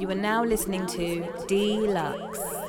You are now listening to Dlux.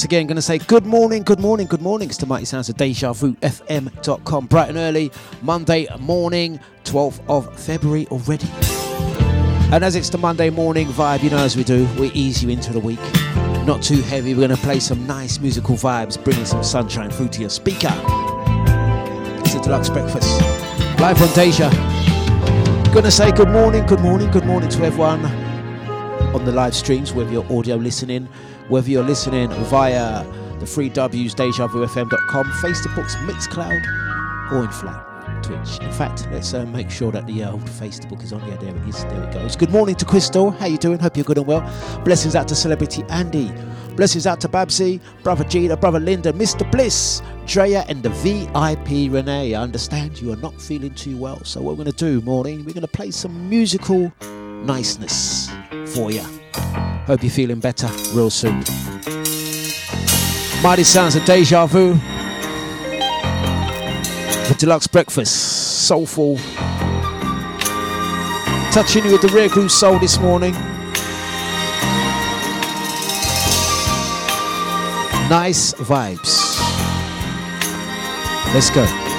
Once again, going to say good morning, good morning, good morning. It's the Mighty Sounds of Deja Vu FM.com. Bright and early, Monday morning, 12th of February already. And as it's the Monday morning vibe, you know, as we do, we ease you into the week. Not too heavy, we're going to play some nice musical vibes, bringing some sunshine through to your speaker. It's a Dlux Breakfast, live on Deja. Gonna say good morning, good morning, good morning to everyone on the live streams, whether you're audio listening, whether you're listening via the free W's, DejaVuFM.com, Facebook's Mixcloud, or in flat. Twitch. In fact, let's uh, make sure that the uh, old Facebook is on. Yeah, there it is. There it goes. Good morning to Crystal. How you doing? Hope you're good and well. Blessings out to Celebrity Andy. Blessings out to Babsy, Brother Gina, Brother Linda, Mr. Bliss, Drea, and the VIP Renee. I understand you are not feeling too well. So what we're going to do, morning, we're going to play some musical niceness for you. Hope you're feeling better real soon. Mighty sounds of deja vu. The Dlux breakfast, soulful. Touching you with the Rare Groove Soul this morning. Nice vibes. Let's go.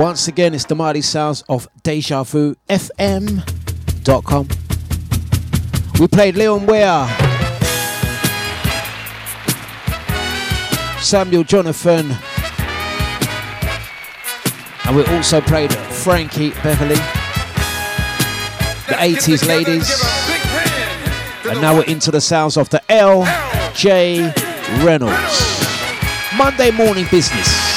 Once again, it's the mighty sounds of Deja Vu FM.com. We played Leon Ware, Samuel Jonathan, and we also played Frankie Beverly, the 80s ladies. And now we're into the sounds of the L.J. Reynolds. Monday morning business.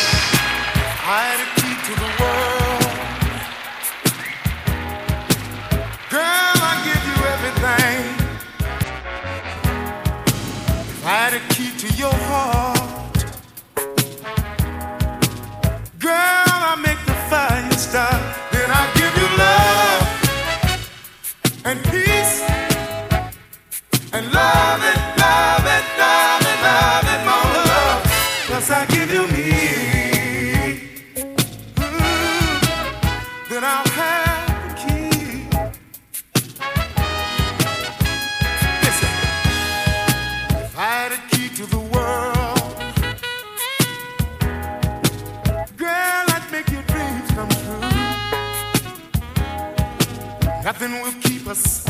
us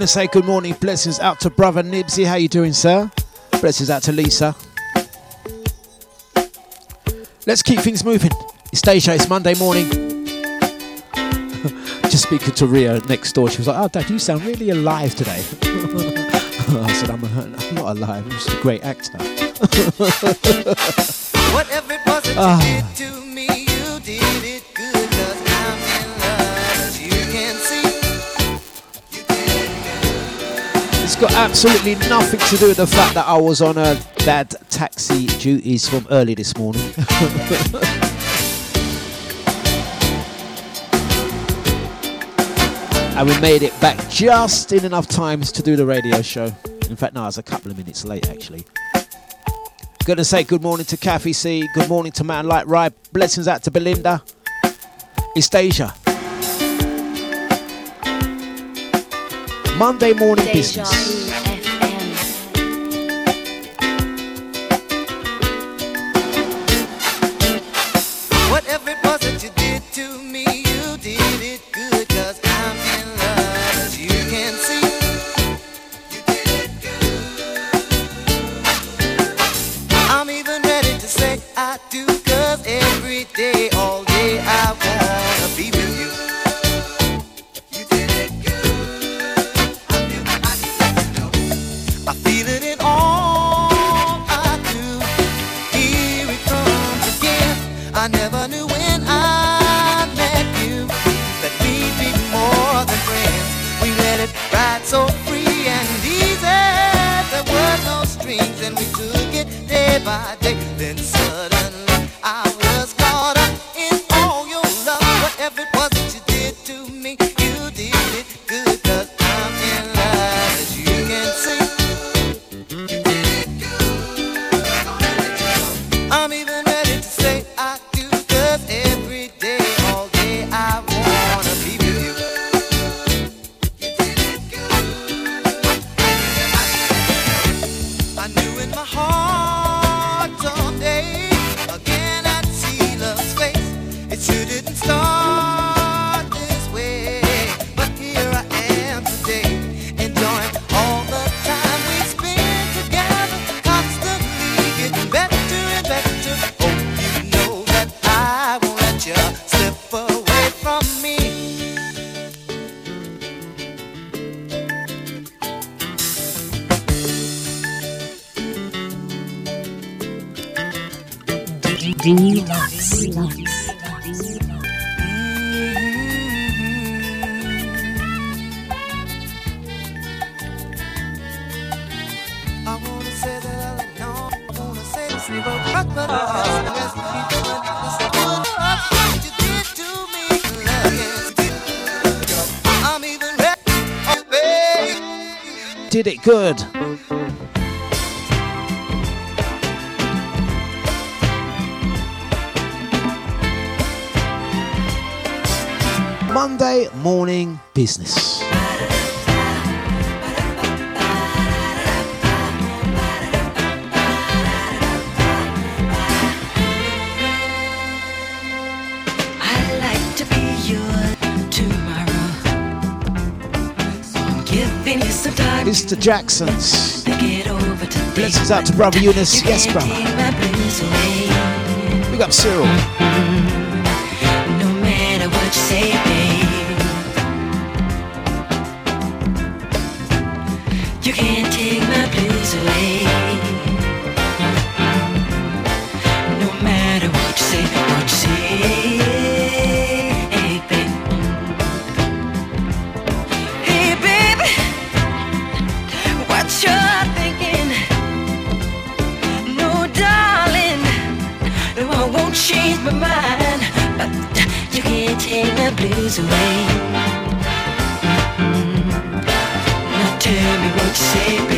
gonna say good morning, blessings out to brother Nibsy. How you doing, sir? Blessings out to Lisa. Let's keep things moving. It's day. It's Monday morning. Just speaking to Ria next door, she was like, "Oh, Dad, you sound really alive today." I said, I'm, a, I'm, not alive. I'm just a great actor." what every ah. got absolutely nothing to do with the fact that I was on a bad taxi duties from early this morning. and we made it back just in enough times to do the radio show. In fact, no, I was a couple of minutes late actually. Gonna say good morning to Kathy C, good morning to Man Light Ride, blessings out to Belinda. It's Deja. Monday morning business. good. Mr. the Jacksons. Blessings out to brother Eunice. Yes, brother. We got Cyril. days away. Mm -hmm. Now tell me what you say.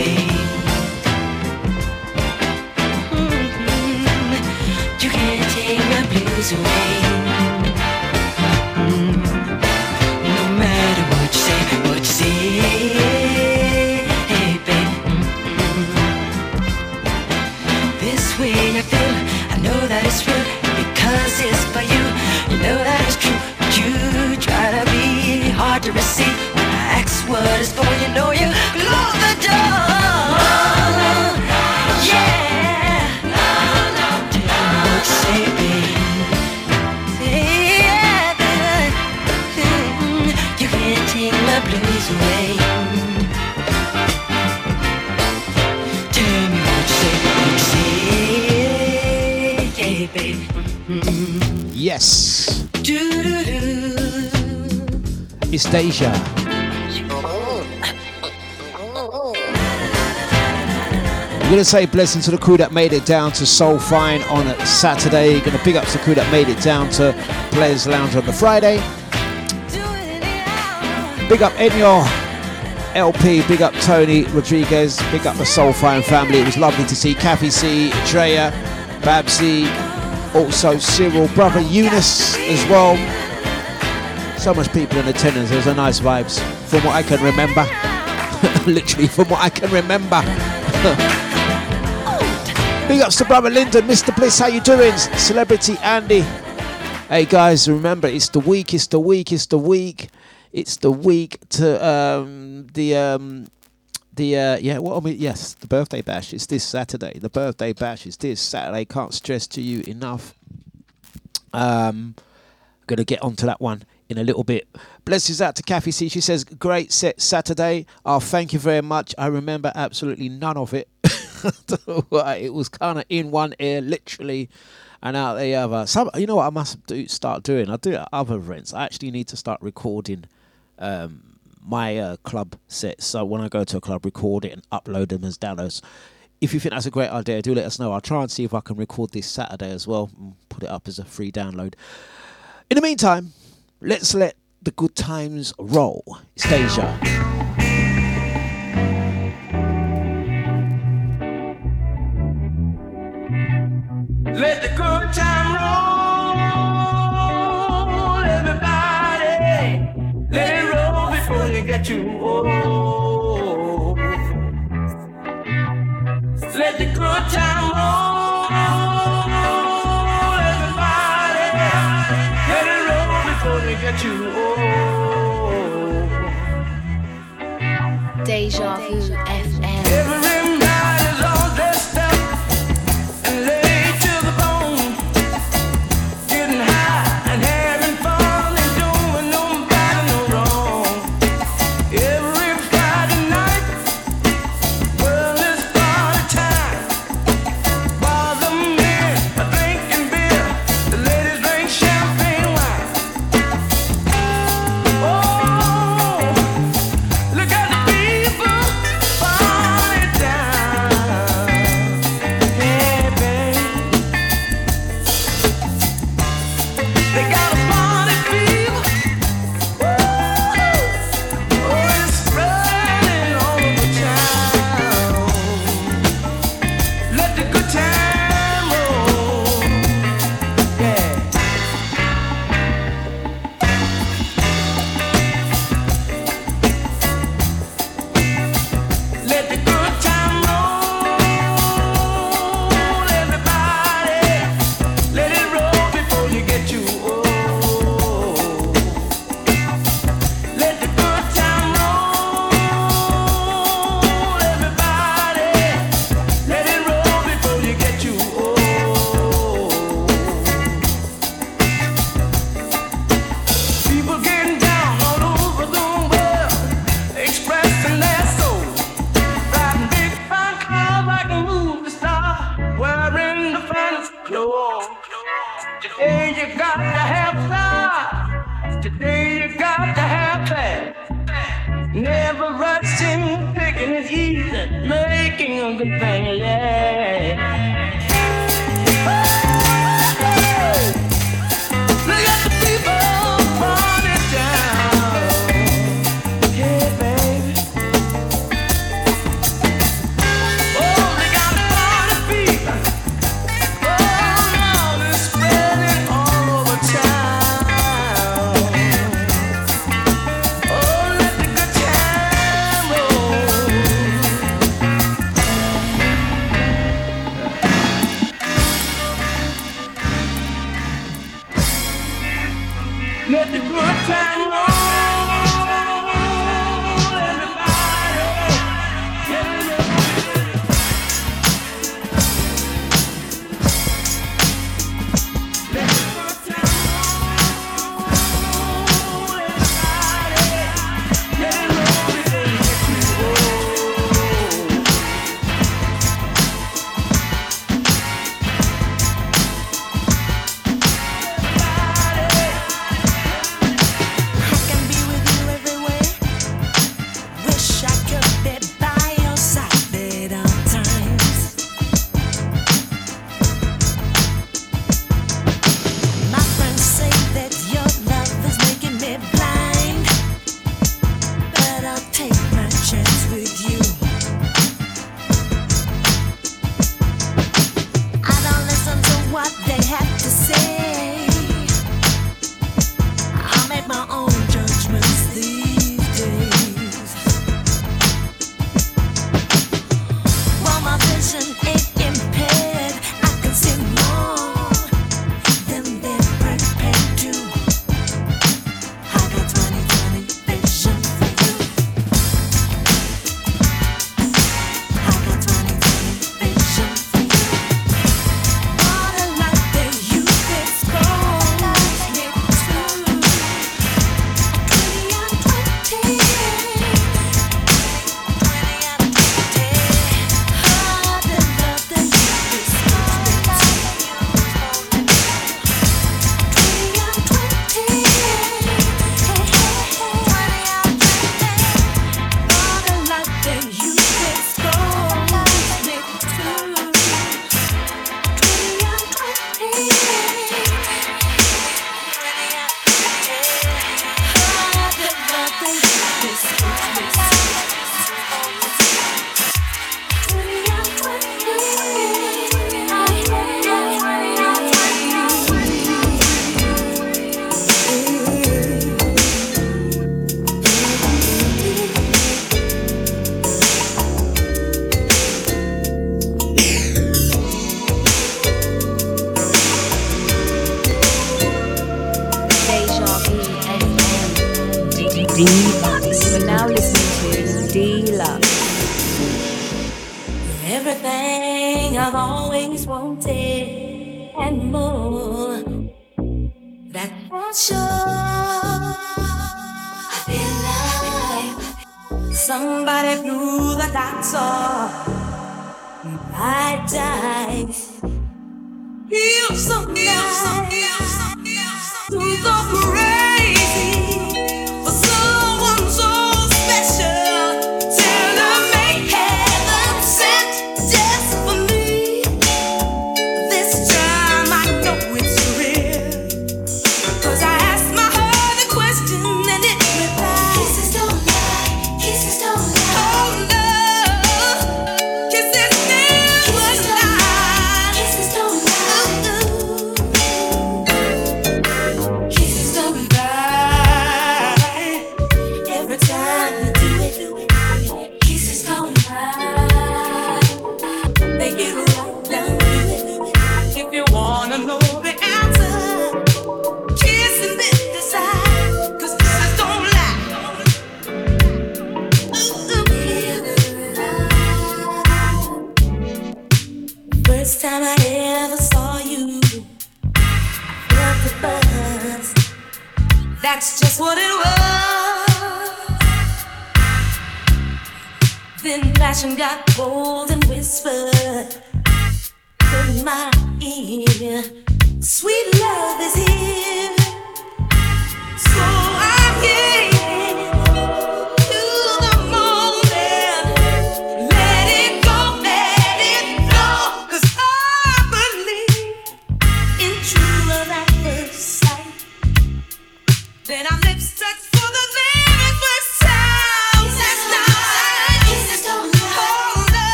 Deja. I'm gonna say blessing to the crew that made it down to Soul Fine on Saturday. Gonna big up to the crew that made it down to Players Lounge on the Friday. Big up Enyo, LP, big up Tony Rodriguez, big up the Soul Fine family. It was lovely to see Kathy C, Drea, Babsy, also Cyril, brother Eunice as well. So much people in attendance. There was a nice vibes from what I can remember. Literally from what I can remember. Big ups to brother Lyndon, Mr. Bliss, how you doing? Celebrity Andy. Hey guys, remember it's the week, it's the week, it's the week. It's the week to um the um the uh yeah, what are we yes, the birthday bash is this Saturday. The birthday bash is this Saturday. Can't stress to you enough. Um gonna get onto that one in a little bit. Blessings out to Kathy C. She says, Great set Saturday. Oh, thank you very much. I remember absolutely none of it. it was kind of in one ear, literally, and out the other. Some, you know what I must do, start doing? I do other events. I actually need to start recording um, my uh, club sets. So when I go to a club, record it and upload them as downloads. If you think that's a great idea, do let us know. I'll try and see if I can record this Saturday as well and put it up as a free download. In the meantime, let's let the good times roll. It's Deja. Let the good time roll, everybody. Let it roll before you get too old. Let the good time Deja Vu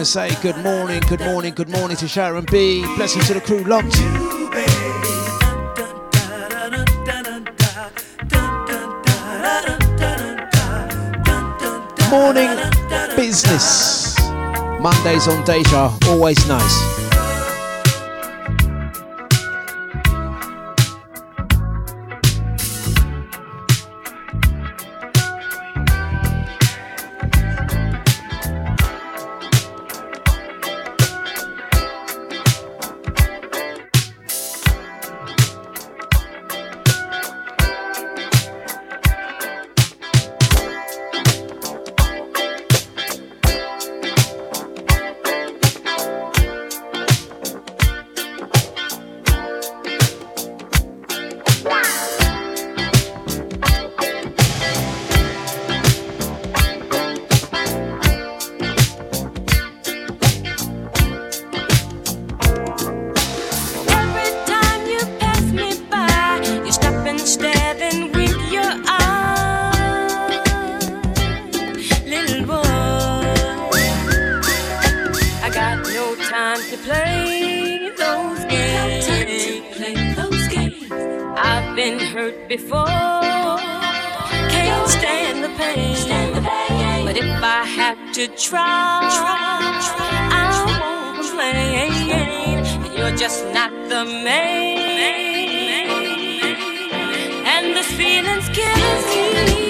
to say good morning, good morning, good morning to Sharon B. Blessing to the crew locked. Morning business. Mondays on Deja, always nice. time to play those games. No time to play those games. I've been hurt before. Can't stand the pain. Stand the pain. But if I have to try, try, try I won't complain. And you're just not the main. And this feeling's killing me.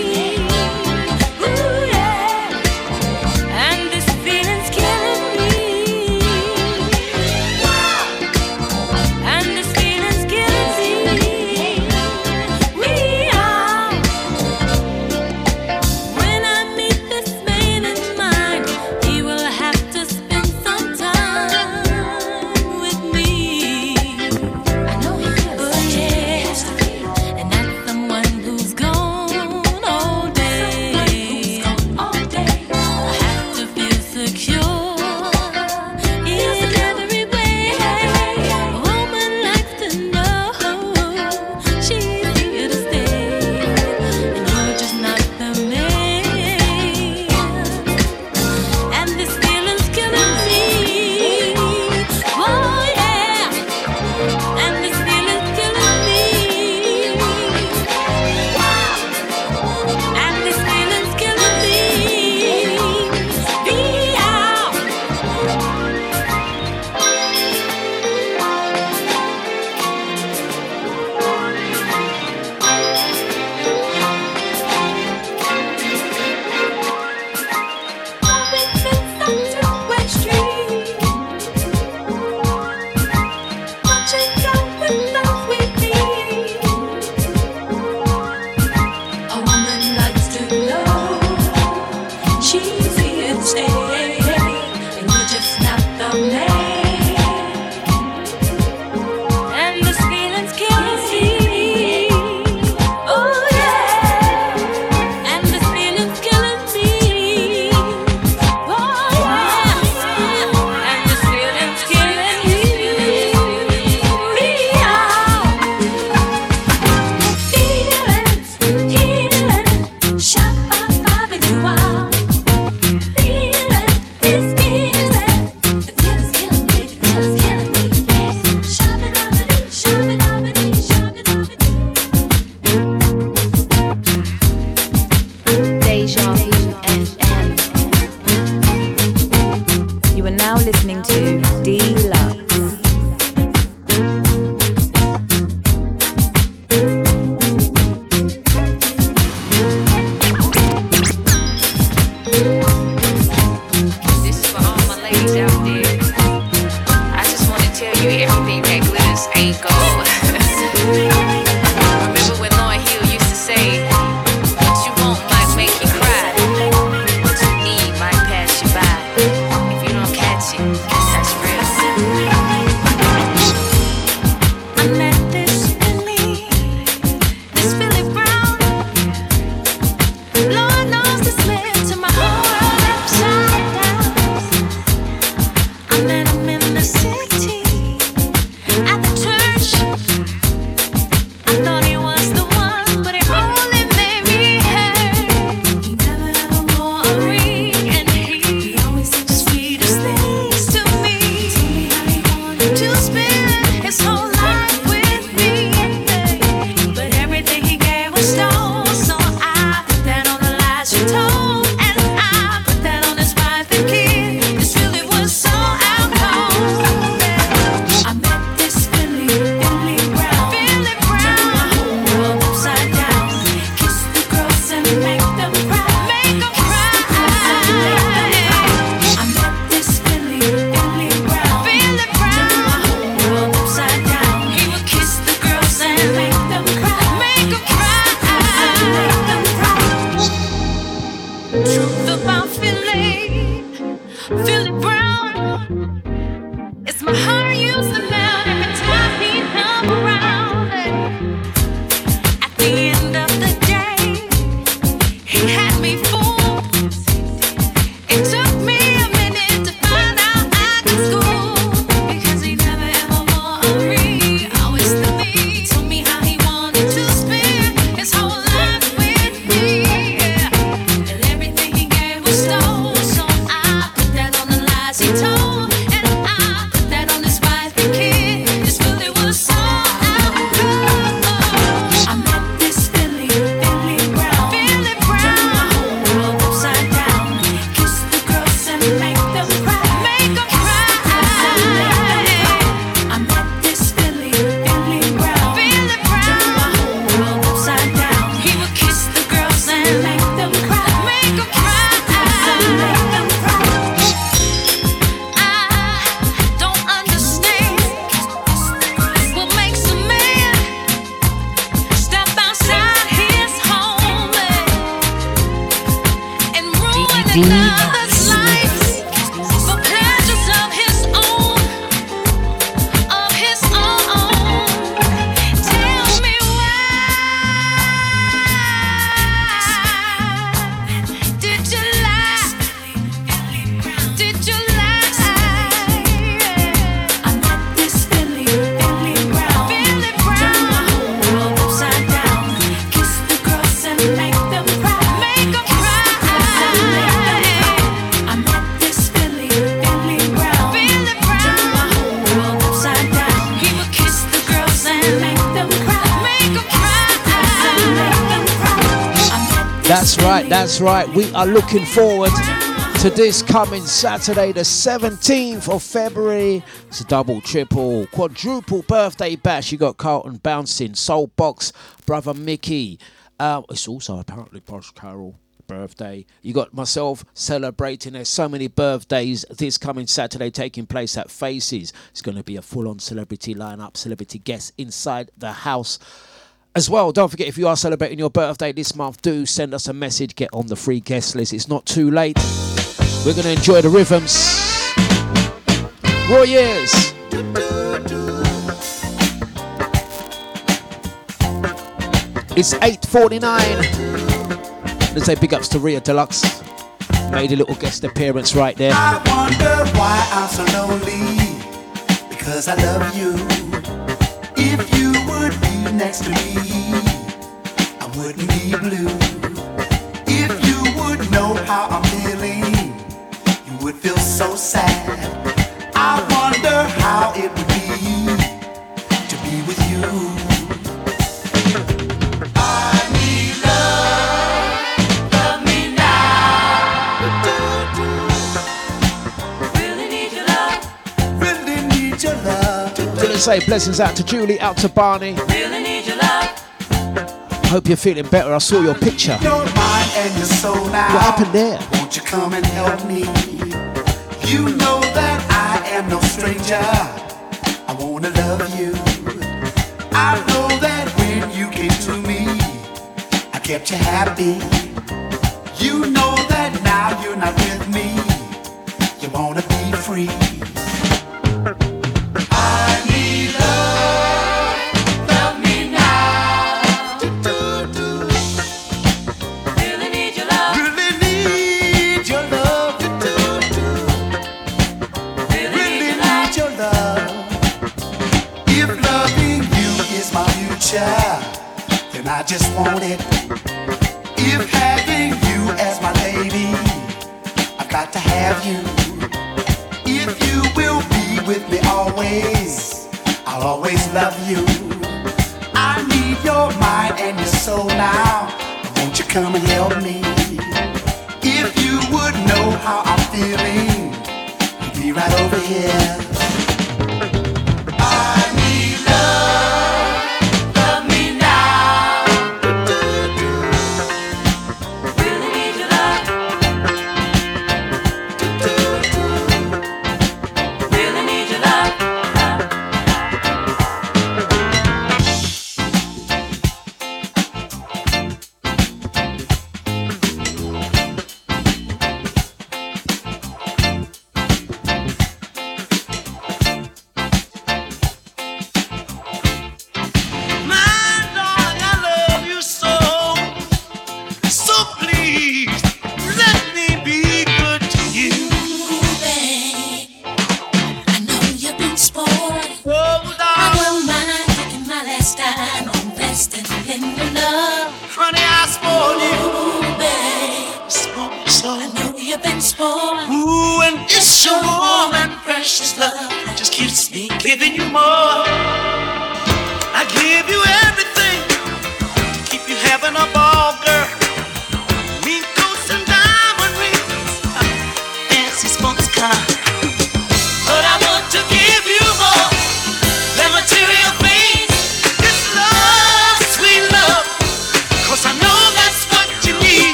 Looking forward to this coming Saturday, the 17th of February. It's a double, triple, quadruple birthday bash. You got Carlton bouncing, Soul Box, brother Mickey. Uh, it's also apparently Posh Carol birthday. You got myself celebrating. There's so many birthdays this coming Saturday taking place at Faces. It's going to be a full-on celebrity lineup, celebrity guests inside the house. As well, don't forget if you are celebrating your birthday this month, do send us a message. Get on the free guest list. It's not too late. We're going to enjoy the rhythms. Roy years. It's 8.49. Let's say big ups to Ria Dlux. Made a little guest appearance right there. I wonder why I'm so lonely. Because I love you. Next to me, I wouldn't be blue. If you would know how I'm feeling, you would feel so sad. I wonder how it would be to be with you. I need love, love me now. Really need your love, really need your love. Didn't say blessings out to Julie, out to Barney. Really need your love. I hope you're feeling better. I saw your picture. Your mind and your soul now. What happened there? Won't you come and help me? You know that I am no stranger. I wanna love you. I know that when you came to me, I kept you happy. You know that now you're not with me.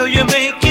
So you make it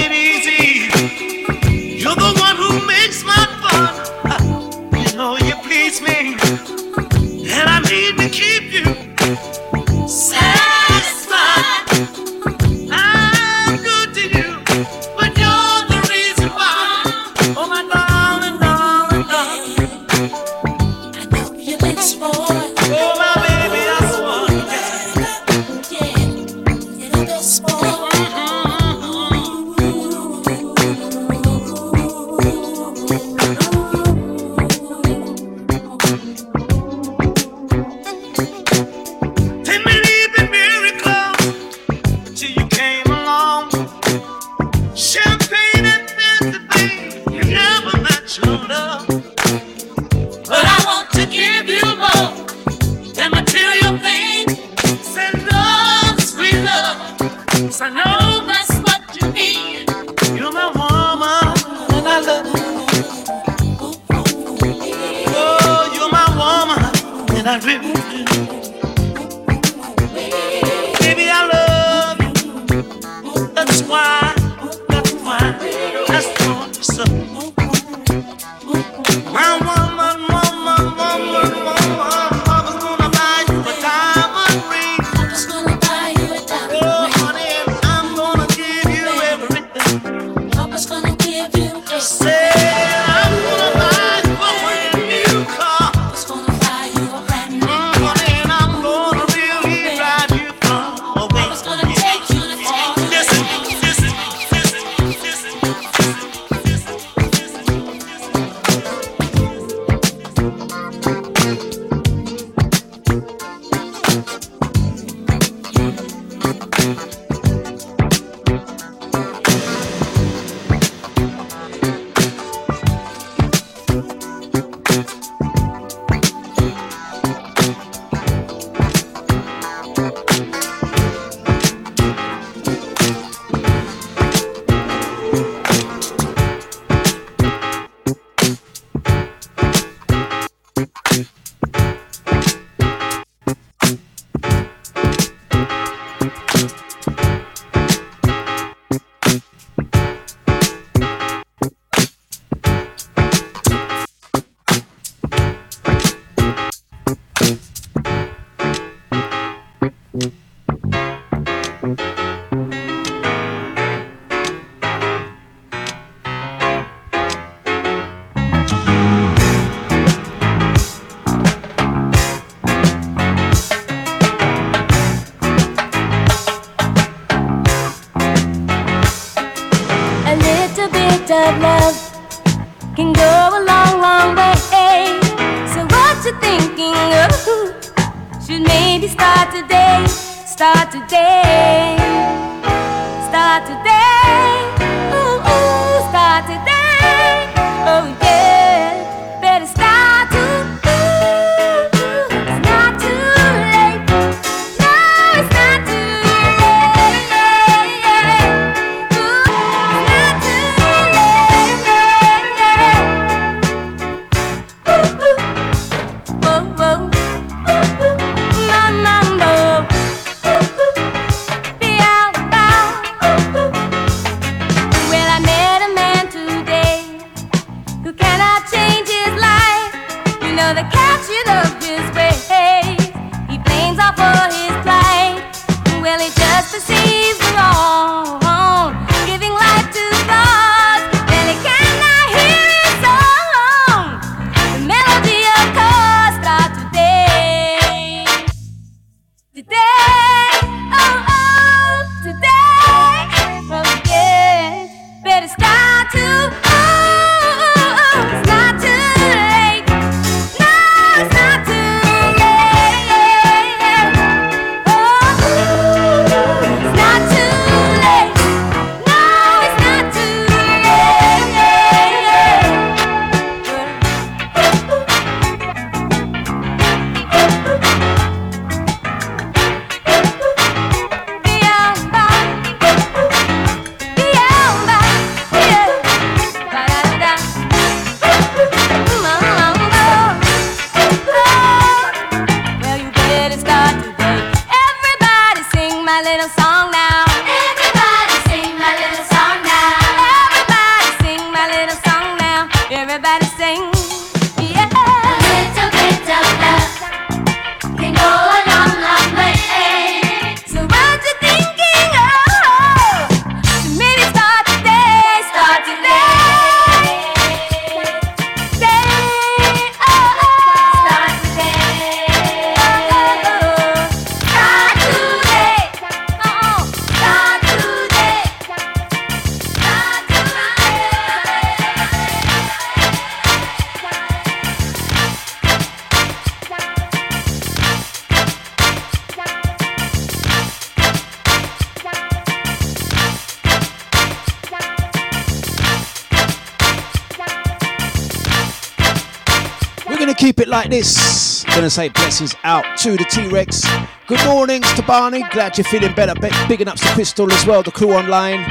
Gonna out to the T Rex. Good mornings to Barney. Glad you're feeling better. Be- bigging ups to Crystal as well. The crew online.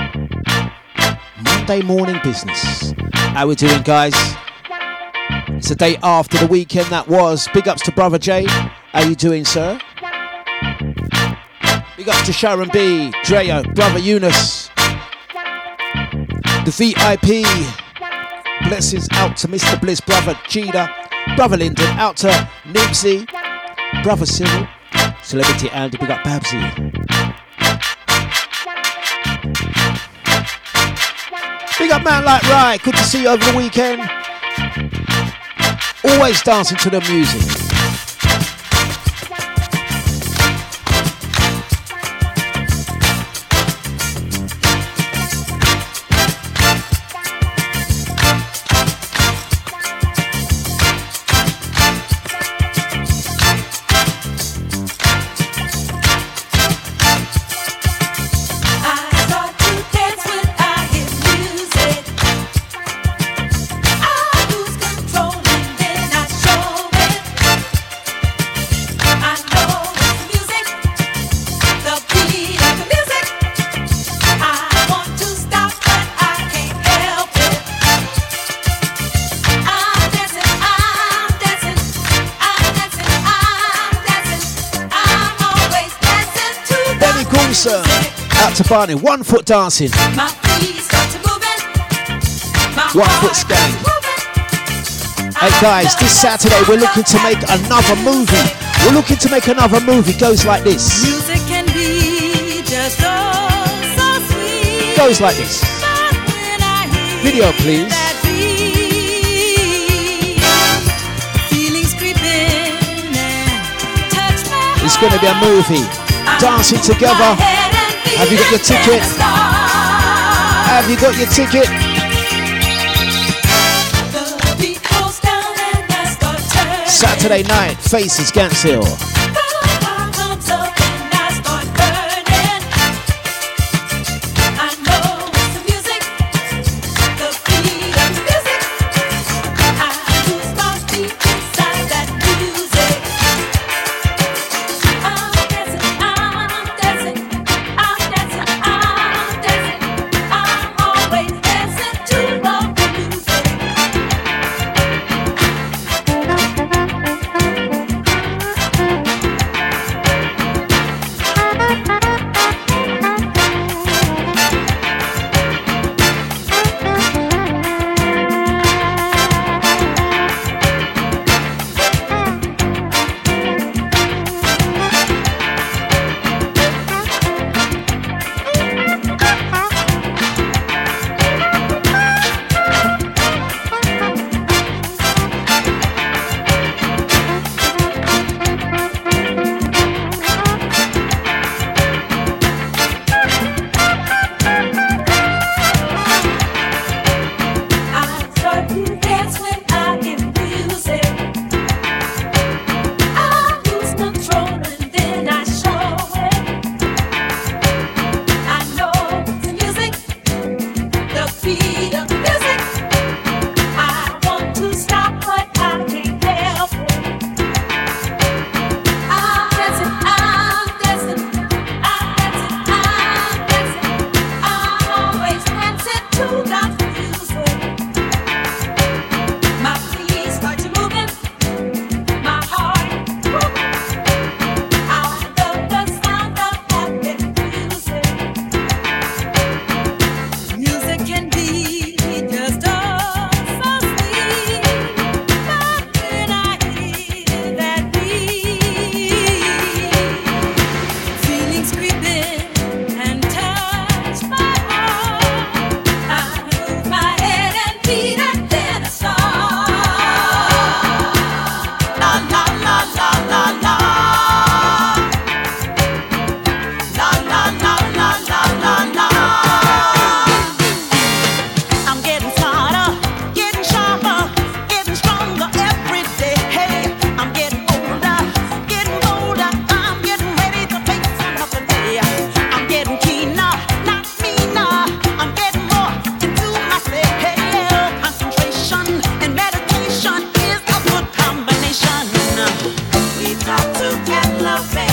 Monday morning business. How we doing, guys? It's the day after the weekend that was. Big ups to Brother J. How you doing, sir? Big ups to Sharon B, Drea, Brother Eunice, the VIP. Blessings out to Mr. Bliss, Brother Cheetah, Brother Linden, out to Nipsey, Brother Cyril, Celebrity Andy, big up Babsy. Big up man like Right, good to see you over the weekend. Always dancing to the music. To Barney, one foot dancing, My feet start to moving. My one foot moving. Hey guys, this Saturday we're looking to make another movie. We're looking to make another movie. Goes like this. Music can be just oh so sweet. Goes like this. But when I hear Video, please. that beat, feelings creeping and touch my It's going to be a movie. Dancing together. Have you got your ticket? Have you got your ticket? Saturday night, Faces Gants Hill. love.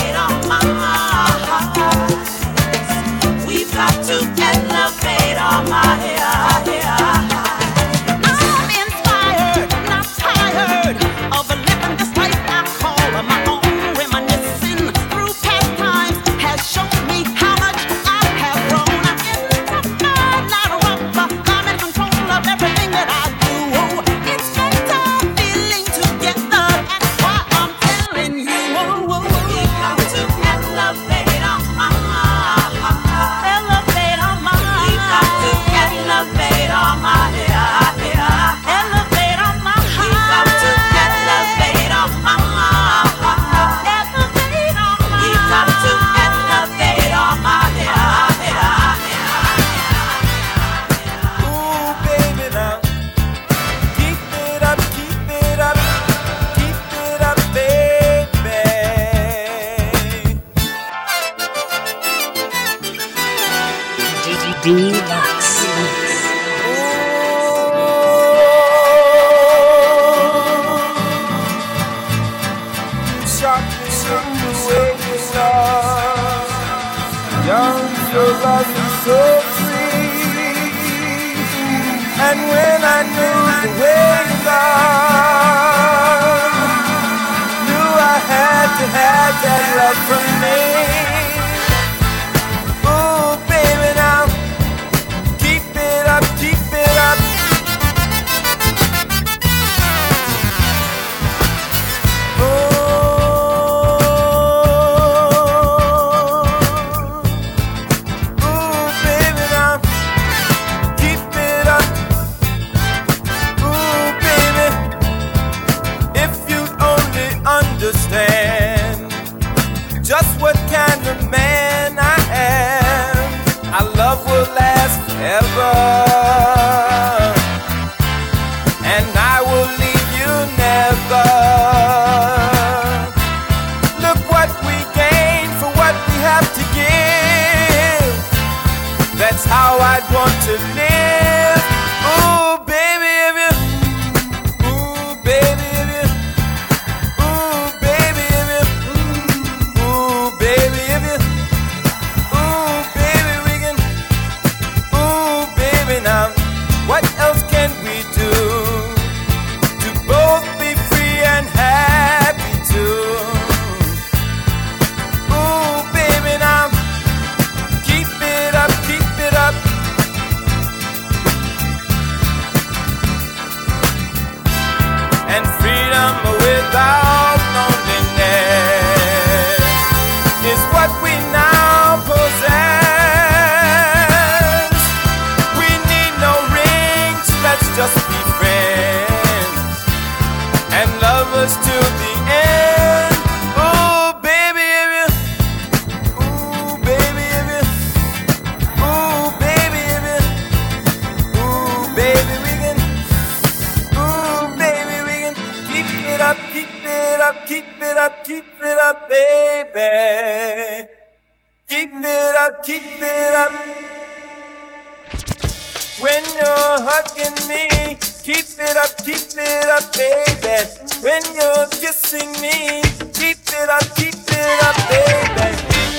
you're hugging me, keep it up, keep it up, baby. When you're kissing me, keep it up, keep it up, baby.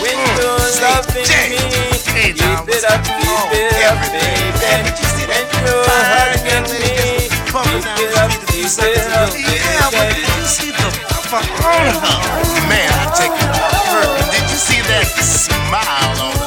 When you're loving me, keep it up, keep it up, baby. When you're hugging me, keep it up, keep it up, baby. Man, I take it. Did you see that smile on her?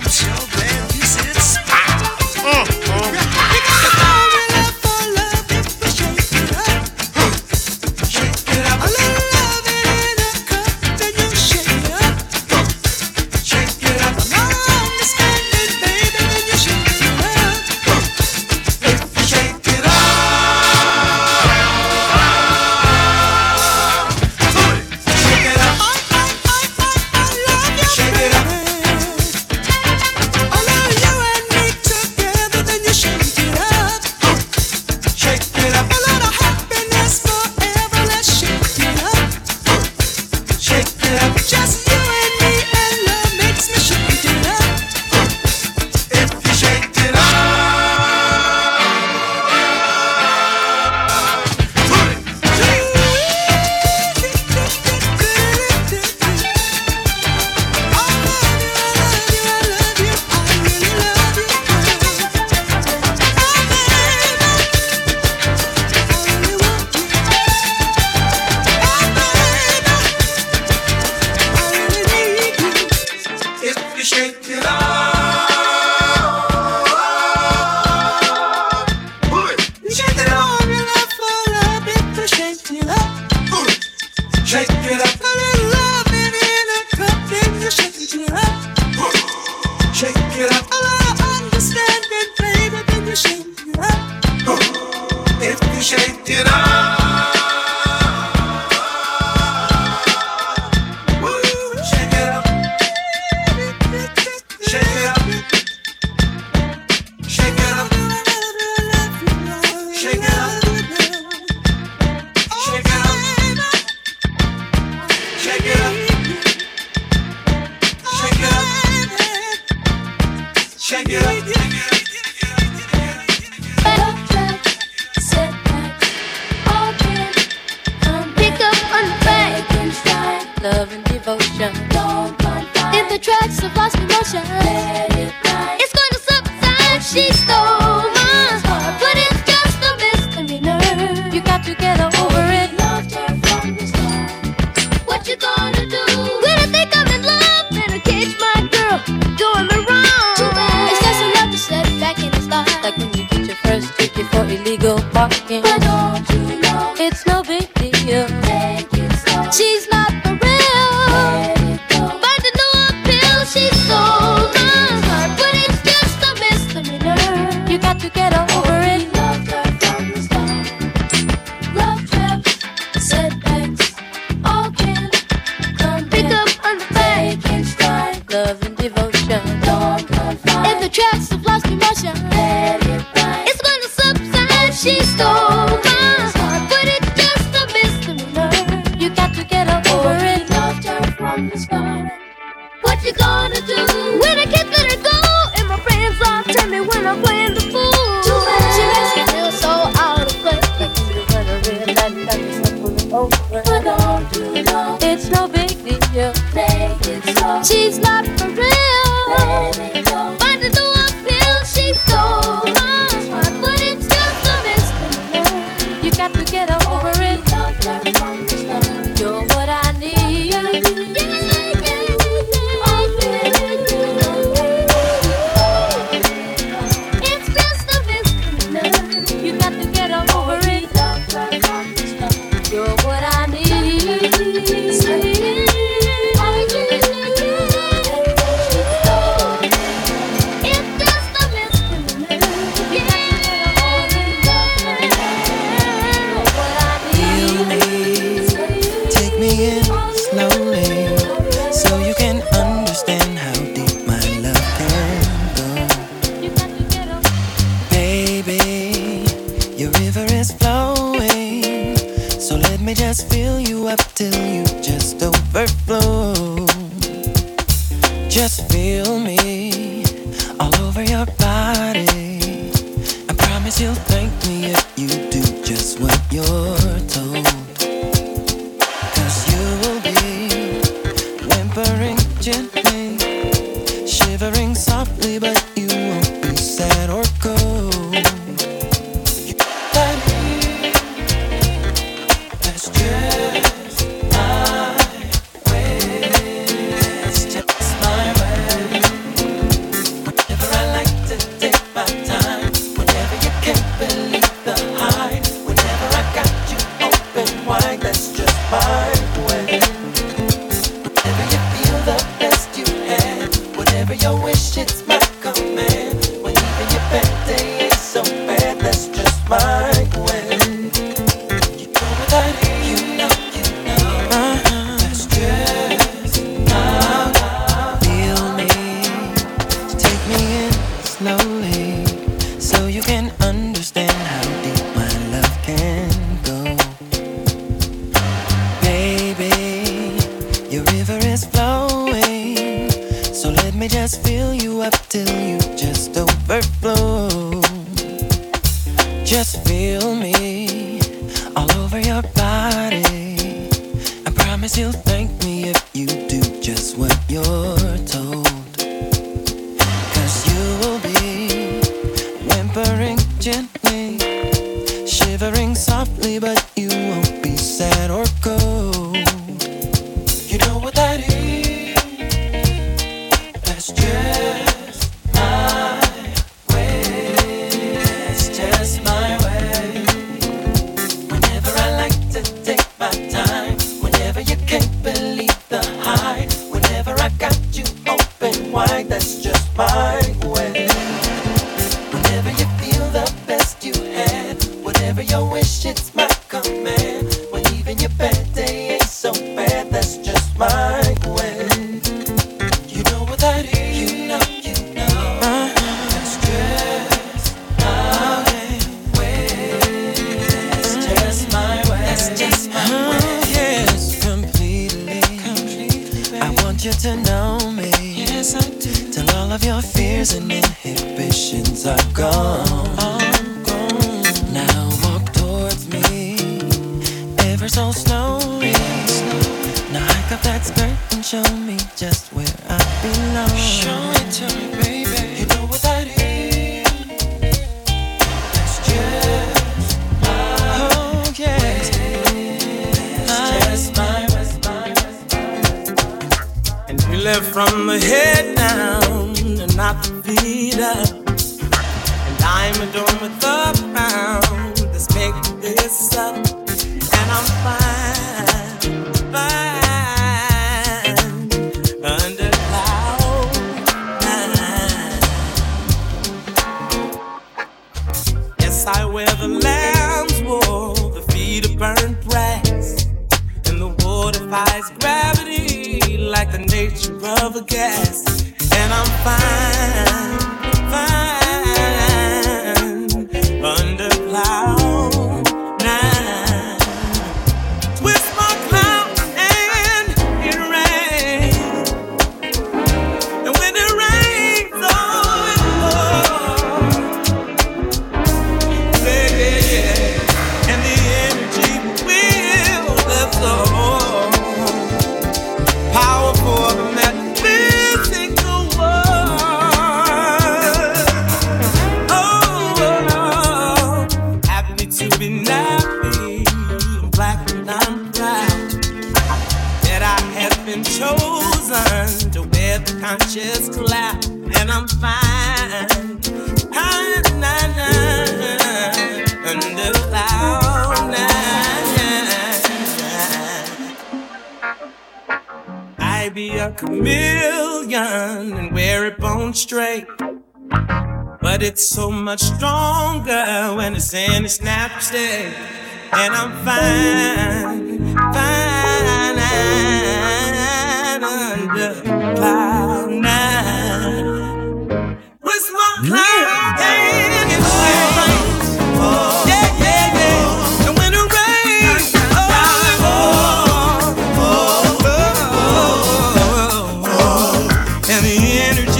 I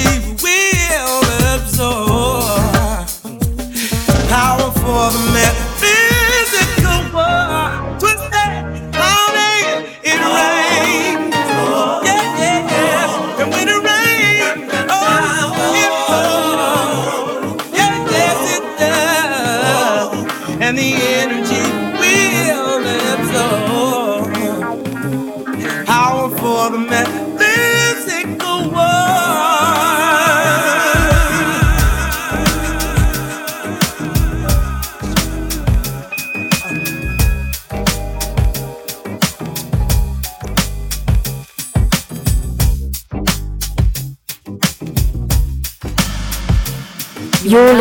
energy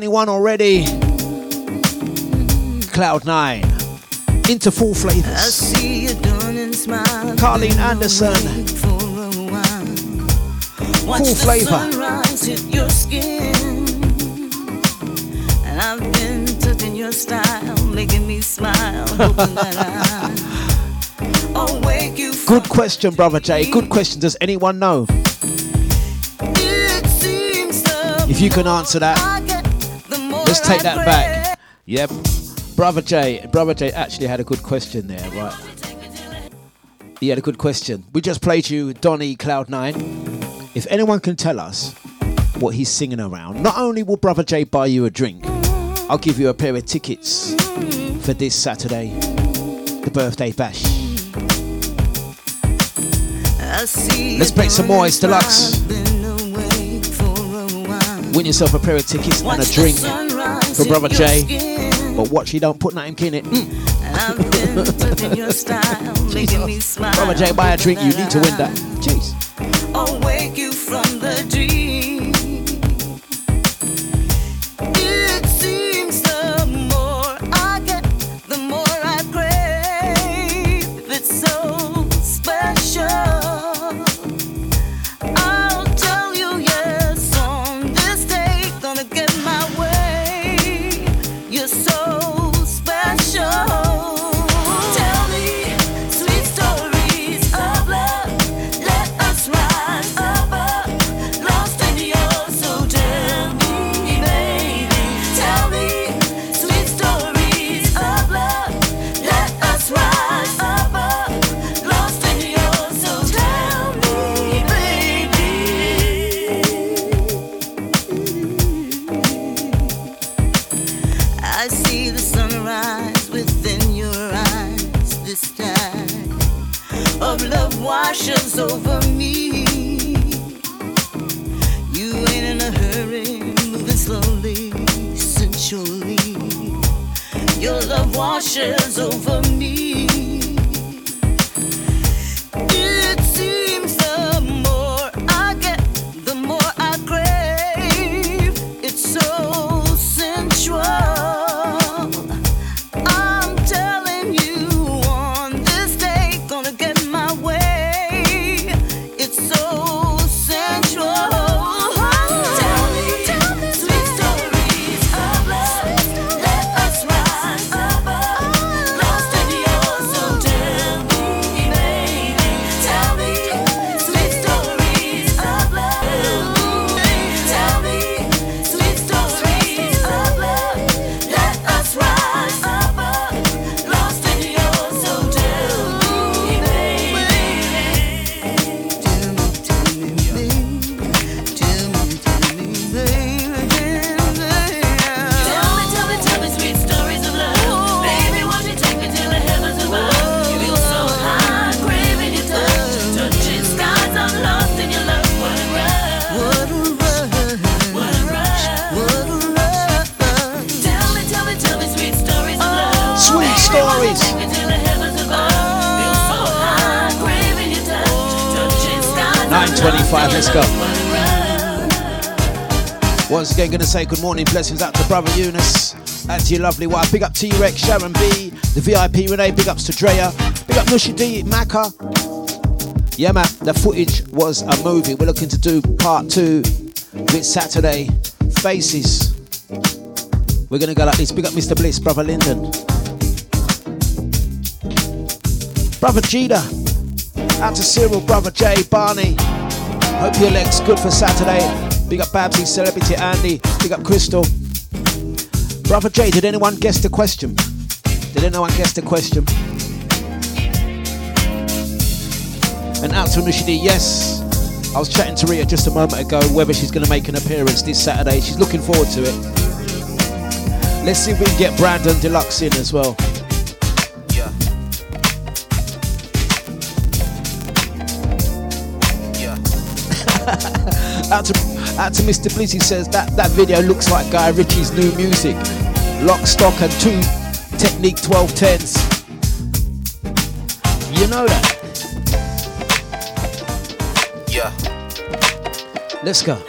921 already. Cloud 9. Into full I flavors. see you done smile. Colleen Anderson. For a while. Watch Full flavor. your skin. And I've been touching your style, making me smile. Hoping that I'll wake you Good question, brother Jay. Good question. Does anyone know? it seems If you can answer that, let's take that back. Yep. Brother Jay, brother Jay actually had a good question there, right? He had a good question. We just played you Donny Cloud9. If anyone can tell us what he's singing around, not only will brother Jay buy you a drink, I'll give you a pair of tickets for this Saturday, the birthday bash. Let's play some more. It's Dlux. Win yourself a pair of tickets and a drink for brother Jay. skin. But watch you don't put nothing in it. Mm. I've been touching your style, making me. Brother Jay, buy a drink. You need to win that. Jeez. Say good morning, blessings out to brother Eunice, and to your lovely wife. Big up T Rex, Sharon B, the VIP Renee. Big ups to Drea. Big up Nushi D, Maka. Yeah, man, the footage was a movie. We're looking to do part two this Saturday. Faces. We're gonna go like this. Big up Mr. Bliss, brother Lyndon, brother Jeter. Out to Cyril, brother Jay, Barney. Hope your leg's good for Saturday. Big up Babsy, Celebrity Andy. Big up Crystal. Brother Jay, did anyone guess the question? Did anyone guess the question? And out to Nushidi, yes. I was chatting to Ria just a moment ago whether she's going to make an appearance this Saturday. She's looking forward to it. Let's see if we can get Brandon Deluxe in as well. Yeah. Yeah. Out to out to Mr. He says that that video looks like Guy Ritchie's new music. Lock, stock, and two Technics 1210s. You know that. Yeah, Let's go.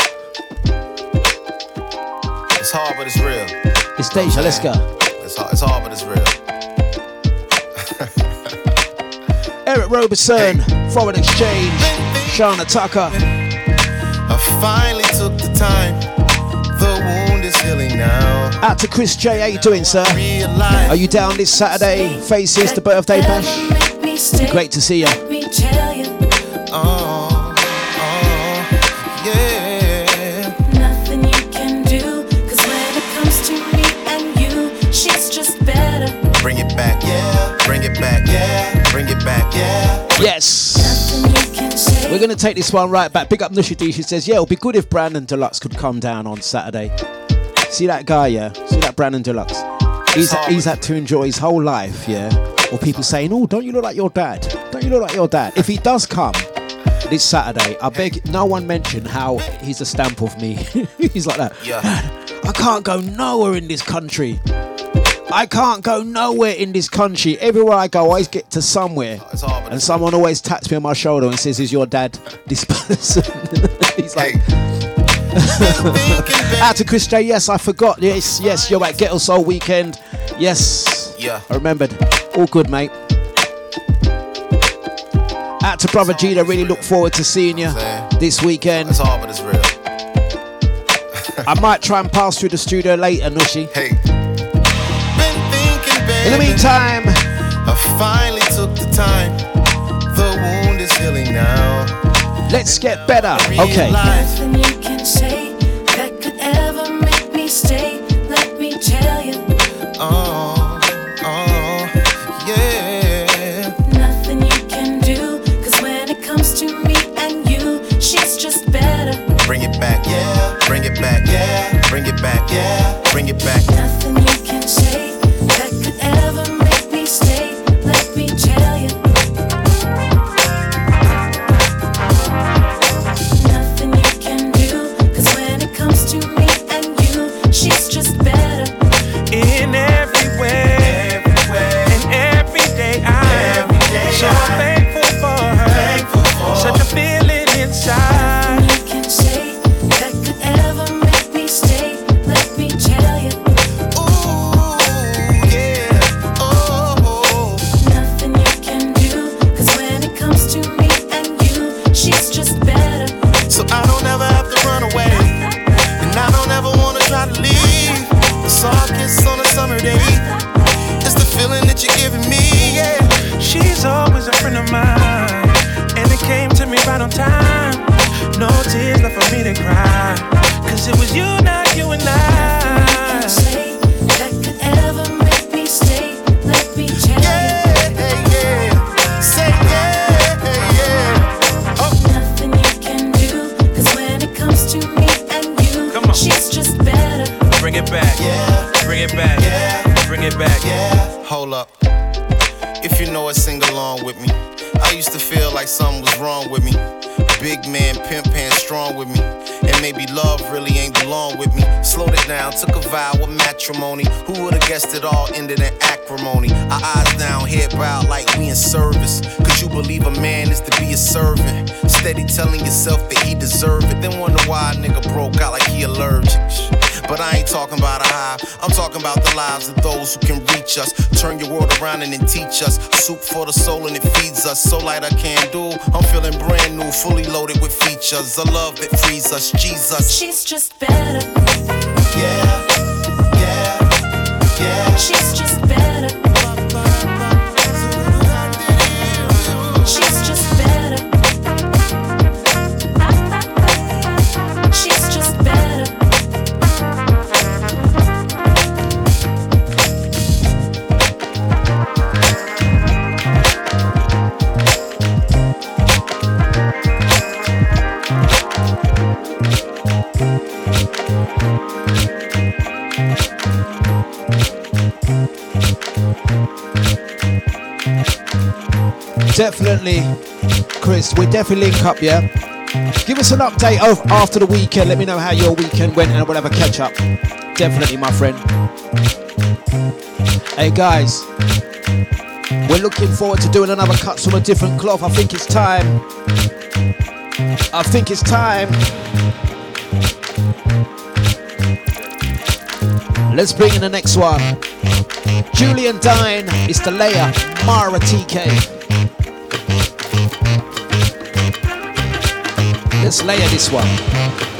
it's hard, but it's real. It's Deja. Let's go. It's hard, it's hard, but it's real. Eric Roberson, Foreign Exchange, Shana Tucker. I finally took the time. The wound is healing now. Out to Chris J. How you doing, sir? Are you down this Saturday? Faces, the birthday bash. It'll be great to see you. Uh. We're going to take this one right back. Big up Nusha D. She says, Yeah, it'll be good if Brandon Deluxe could come down on Saturday. See that guy, yeah? See that Brandon Deluxe? He's, he's had to enjoy his whole life, yeah? Or people saying, Oh, don't you look like your dad? Don't you look like your dad? If he does come this Saturday, I beg no one mention how he's a stamp of me. he's like that. Yeah. I can't go nowhere in this country. I can't go nowhere in this country. Everywhere I go, I always get to somewhere. Oh, hard, And someone always taps me on my shoulder and says, Is your dad this person? He's like, Out to Chris J. Yes, I forgot. Yes, yes, you're at Ghetto Soul Weekend. Yes. Yeah. I remembered. All good, mate. Out to Brother G. I really look forward to seeing you this weekend. It's hard, but it's real. I might try and pass through the studio later, Nushi. Hey. In the meantime, I finally took the time. The wound is healing now. let's get better. Okay. Nothing you can say that could ever make me stay. Let me tell you, Oh, oh, yeah. nothing you can do. Cause when it comes to me and you, she's just better. Bring it back, yeah. Bring it back, yeah. Bring it back, yeah. Bring it back. Nothing Come on. she's just better. Bring it back, Yeah. bring it back, Yeah. bring it back. Yeah. Hold up. If you know it, sing along with me. I used to feel like something was wrong with me. Big man, pimp hand strong with me. And maybe love really ain't belong with me. Slowed it down, took a vow of matrimony. Who would've guessed it all ended in acrimony? Our eyes down, head bowed like we in service. Cause you believe a man is to be a servant. Steady telling yourself that he deserve it. Then wonder why a nigga broke out like he allergic. But I ain't talking about a high. I'm talking about the lives of those who can reach us. Turn your world around and then teach us. Soup for the soul and it feeds us. So light I can do. I'm feeling brand new, fully loaded with features. A love that frees us. Jesus. She's just better. Yeah. Yeah. Yeah. She's just Definitely, Chris. We're definitely link up, yeah. Give us an update of after the weekend. Let me know how your weekend went, and we'll have a catch up. Definitely, my friend. Hey guys, We're looking forward to doing another cuts from a different cloth. I think it's time. I think it's time. Let's bring in the next one. Julien Dyne is the layer. Mara TK. Let's layer this one.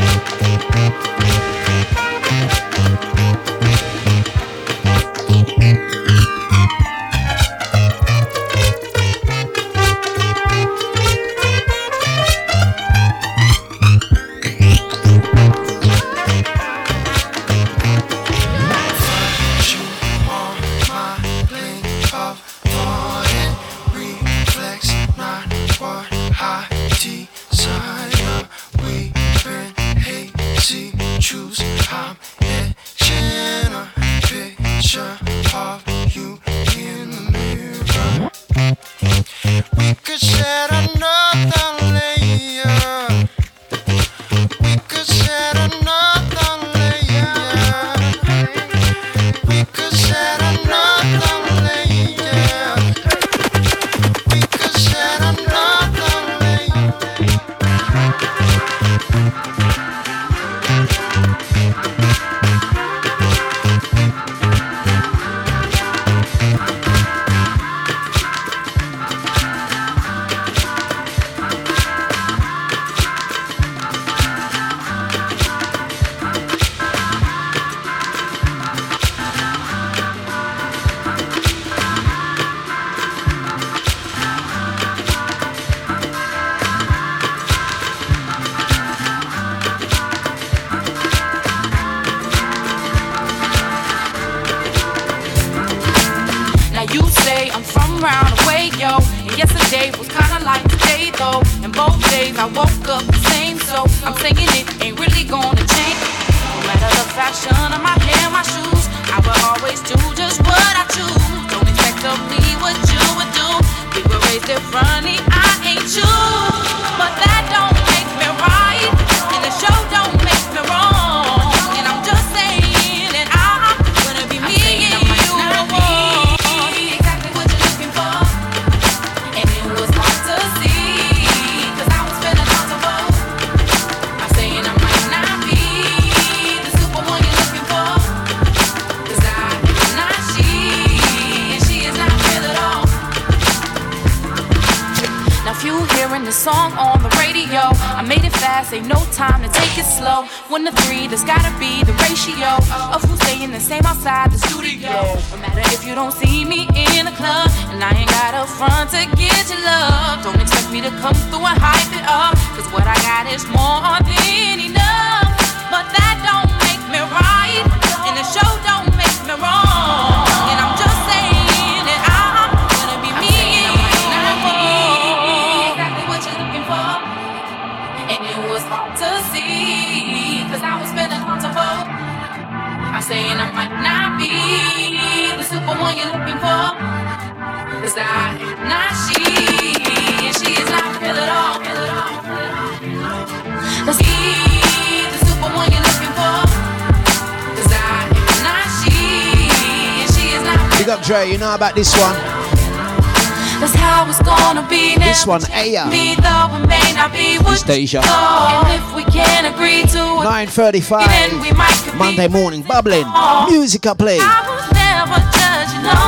Round yo. And yesterday was kinda like today, though. And both days I woke up the same, so I'm saying it ain't really gonna change. No matter the fashion of my hair, my shoes, I will always do just what I choose. Don't expect of me what you would do. We were raised differently, I ain't you. But that don't no time to take it slow. One to three, there's gotta be the ratio of who's staying the same outside the studio. No matter if you don't see me in a club, and I ain't got a front to get your love. Don't expect me to come through and hype it up, cause what I got is more than enough. But that don't make me right, and the show don't make me wrong. Cause not she, and she is not real at all. Let's be the super you're looking for. Cause I am not she, and she is not Big up Dre, you know about this one. That's how it's gonna be now. This one, Aya. Me though it may not be what It's Deja. And if we can agree to 9.35, Monday morning, bubbling. Music I play.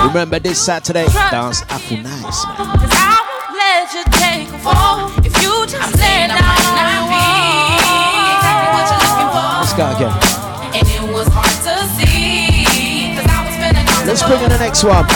Remember this Saturday, Dance Apple Nice. man. Cause I won't let you take a fall if you just lay down on me. Exactly what you're looking for. Let's go again. And it was hard to see. Cause I was feeling Let's bring in the next one.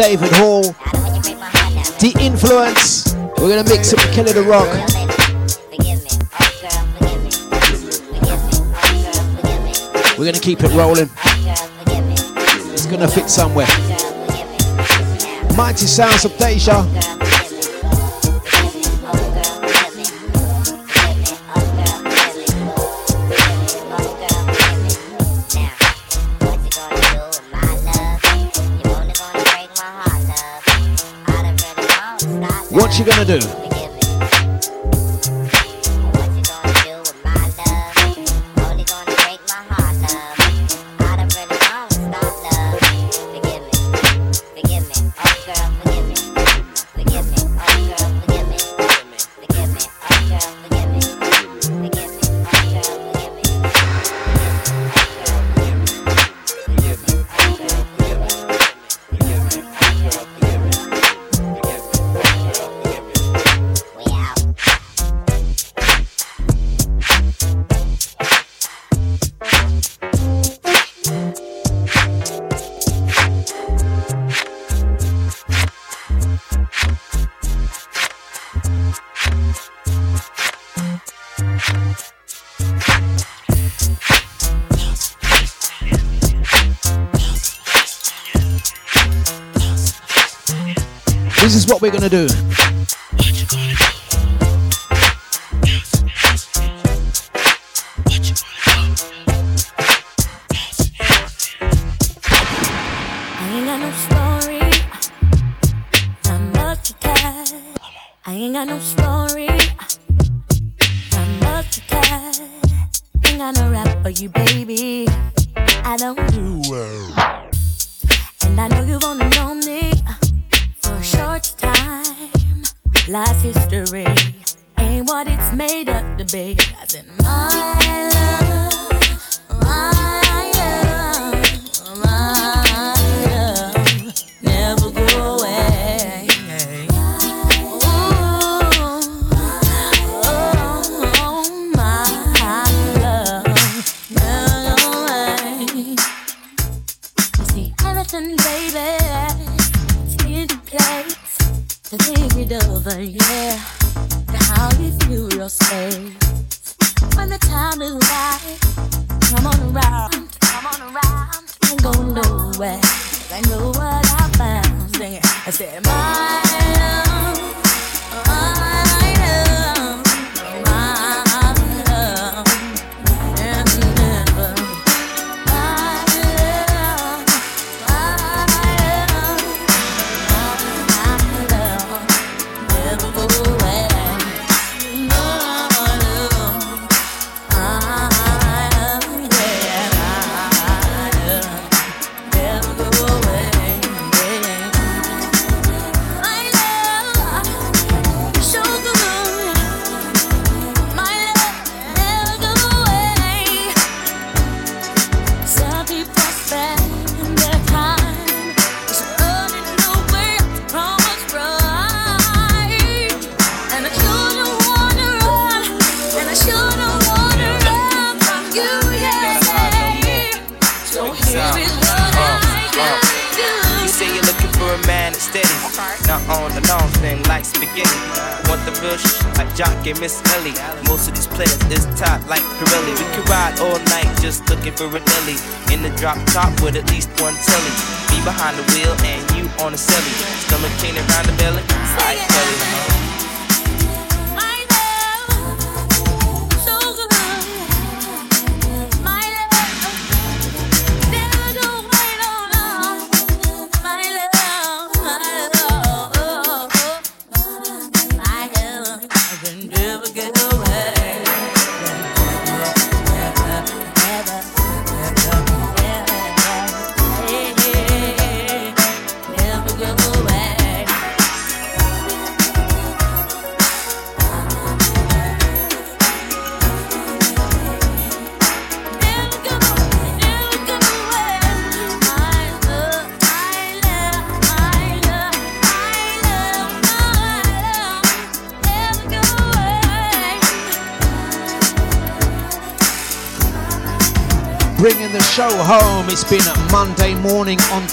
David Hall, The Influence. We're gonna mix some Killer the Rock. We're gonna keep it rolling. It's gonna fit somewhere. Mighty Sounds of Deja. you gonna do? do.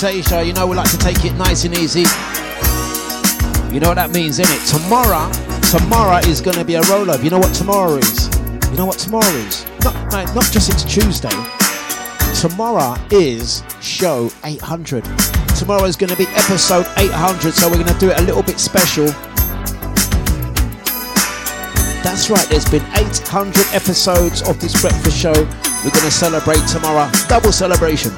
Morning. You know, we like to take it nice and easy. You know what that means, innit? Tomorrow, tomorrow is going to be a roll up. You know what tomorrow is? You know what tomorrow is? Not, no, not just it's Tuesday. Tomorrow is show 800. Tomorrow is going to be episode 800, so we're going to do it a little bit special. That's right, there's been 800 episodes of this breakfast show. We're going to celebrate tomorrow. Double celebration.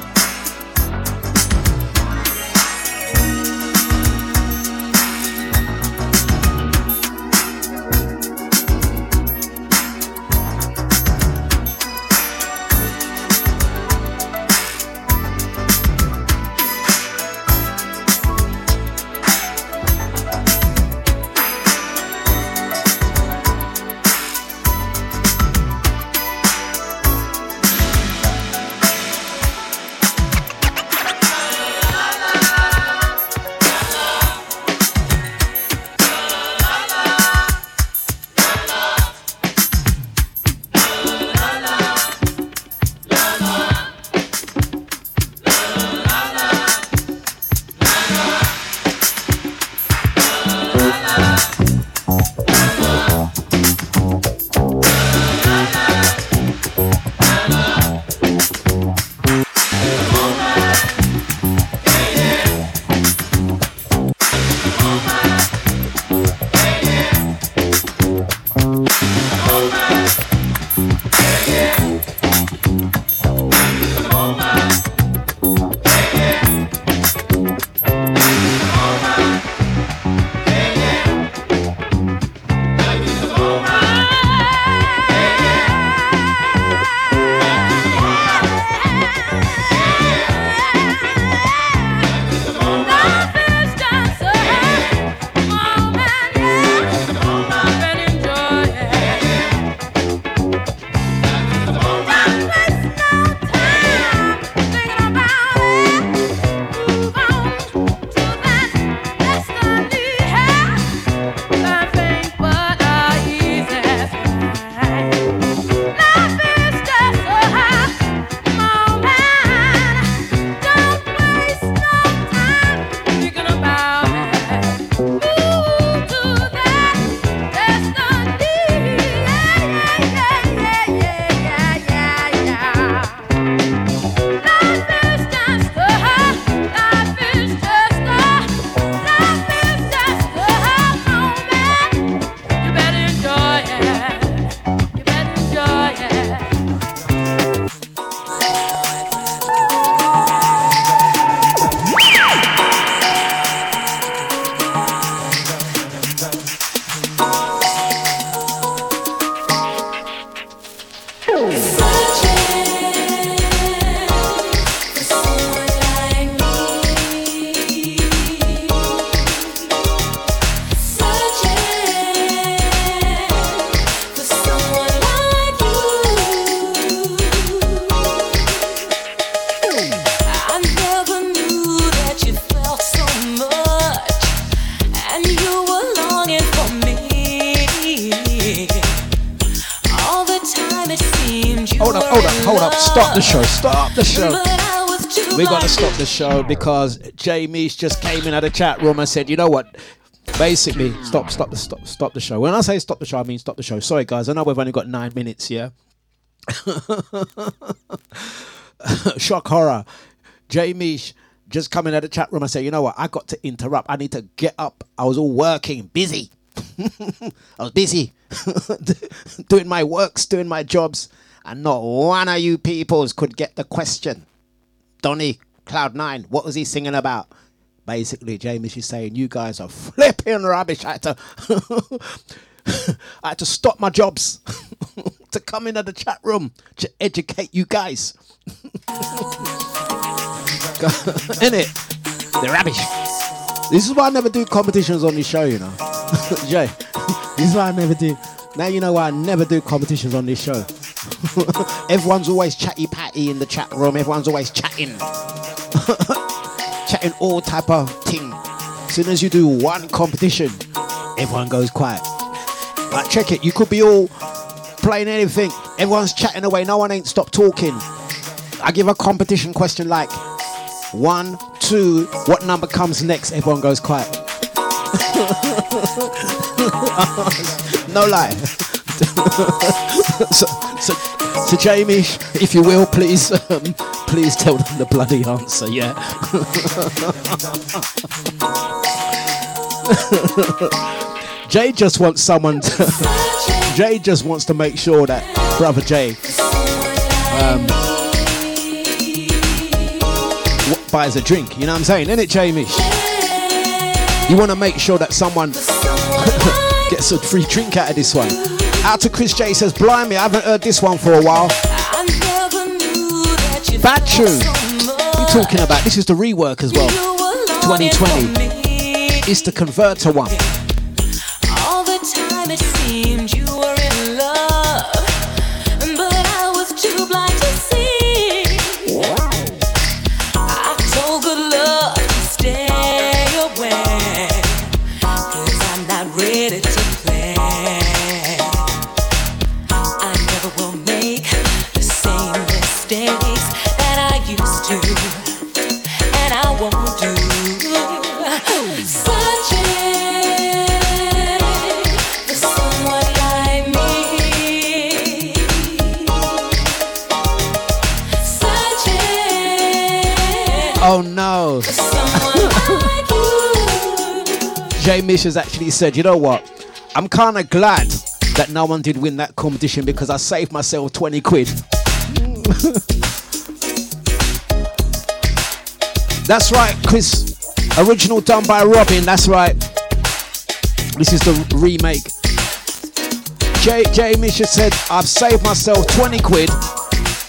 Show because Jamie's just came in at the chat room and said, you know what? Basically, stop, stop the stop, stop the show. When I say stop the show, I mean stop the show. Sorry, guys. I know we've only got nine minutes. Yeah. Shock horror. Jamie just coming out of the chat room. I say, you know what? I got to interrupt. I need to get up. I was all working, busy. I was busy doing my works, doing my jobs, and not one of you peoples could get the question. Donny Cloud Nine, what was he singing about? Basically, James is saying you guys are flipping rubbish. I had to, I had to stop my jobs to come into the chat room to educate you guys. In it, they're rubbish. This is why I never do competitions on this show, you know. Jay, this is why I never do. Now you know why I never do competitions on this show. Everyone's always chatty patty in the chat room. Everyone's always chatting, chatting all type of thing. As soon as you do one competition, everyone goes quiet. Like check it, you could be all playing anything. Everyone's chatting away. No one ain't stopped talking. I give a competition question like one, two, what number comes next? Everyone goes quiet. no lie. so, so, so Jamie, if you will, please, um, please tell them the bloody answer. Yeah. Jay just wants someone to. Jay just wants to make sure that brother Jay um, w- buys a drink. You know what I'm saying? Isn't it, Jamie? You want to make sure that someone gets a free drink out of this one. Out to Chris J says, Blimey, I haven't heard this one for a while. Bad tune. You talking about? This is the rework as well. 2020. It's the converter one. Jay Mish has actually said, you know what? I'm kind of glad that no one did win that competition because I saved myself 20 quid. That's right, Chris. Original done by Robin. That's right. This is the remake. Jay, Jay Mish has said, I've saved myself 20 quid.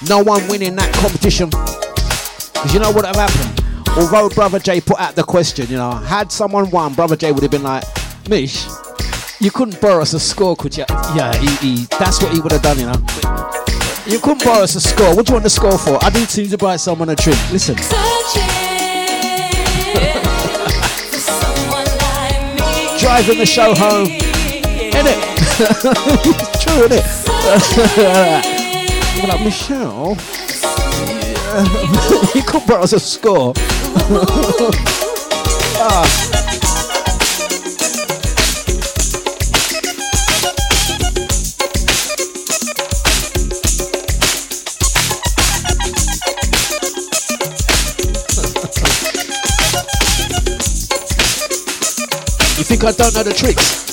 No one winning that competition. Because you know what have happened? Although Brother Jay put out the question, you know, had someone won, Brother Jay would have been like, Mish, you couldn't borrow us a score, could you? Yeah, he, he, that's what he would have done, you know. You couldn't borrow us a score. What do you want the score for? I seem to buy someone a drink. Listen. Driving the show home. Innit? it's true, innit? You're like, Michelle, you couldn't borrow us a score. Ah. You think I don't know the tricks?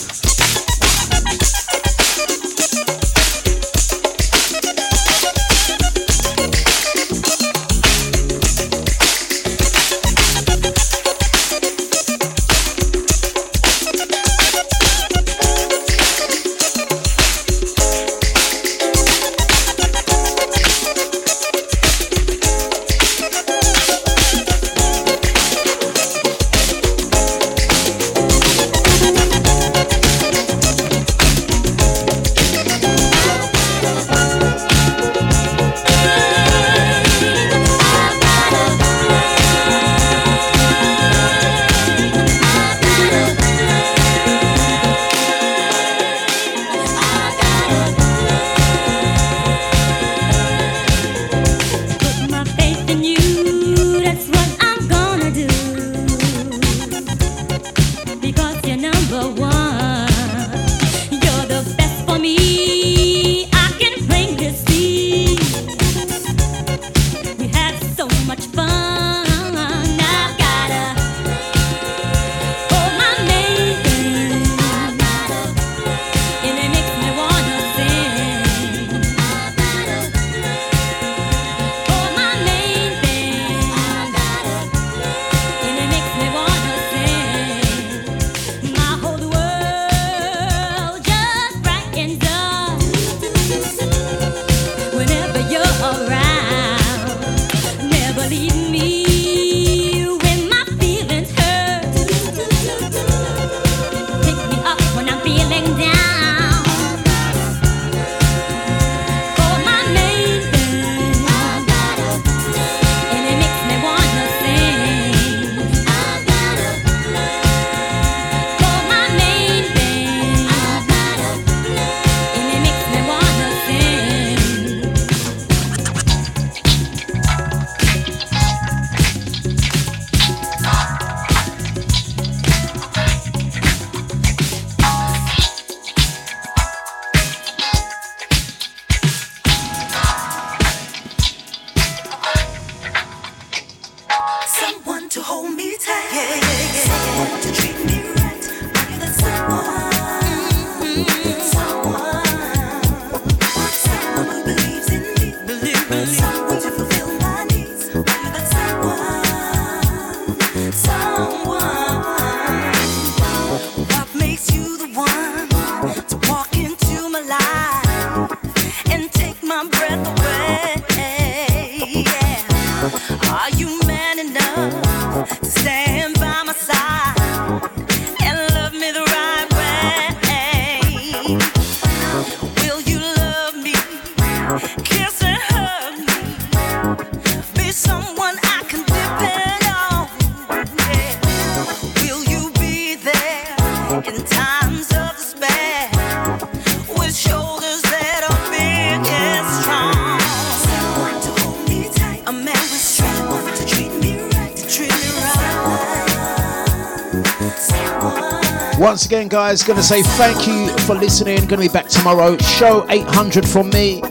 again, guys, going to say thank you for listening. Going to be back tomorrow. Show 800 from me.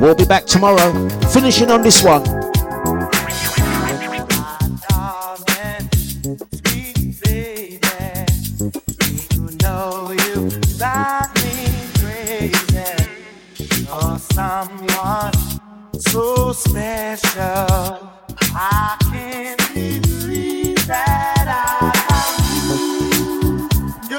We'll be back tomorrow. Finishing on this one. special. I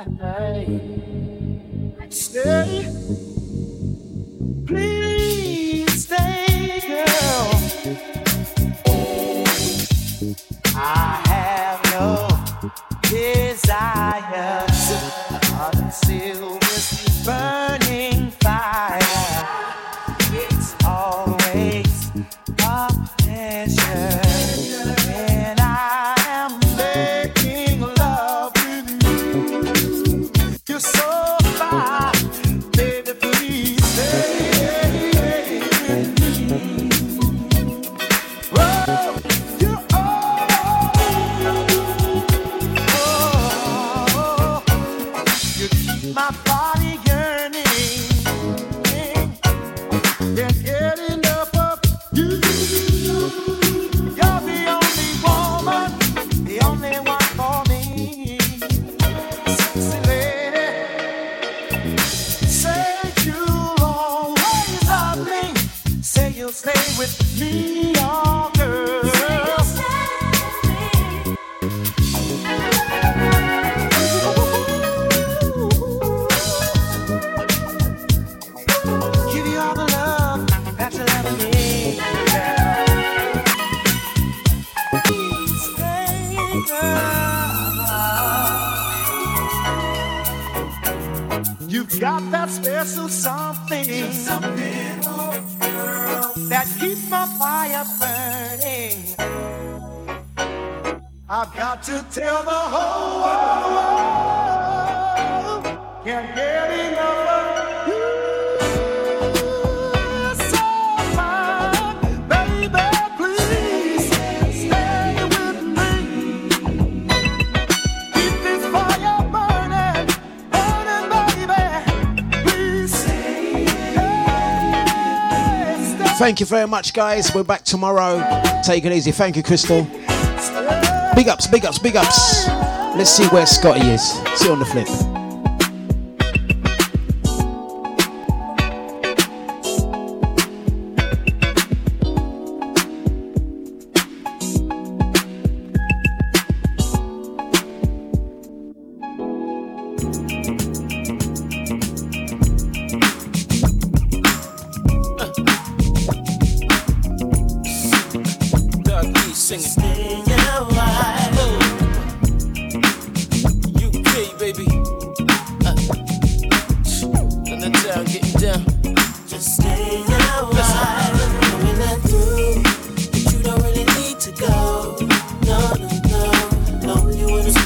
Hey. Thank you very much, guys. We're back tomorrow. Take it easy. Thank you, Crystal. Big ups, big ups, big ups. Let's see where Scotty is. See you on the flip.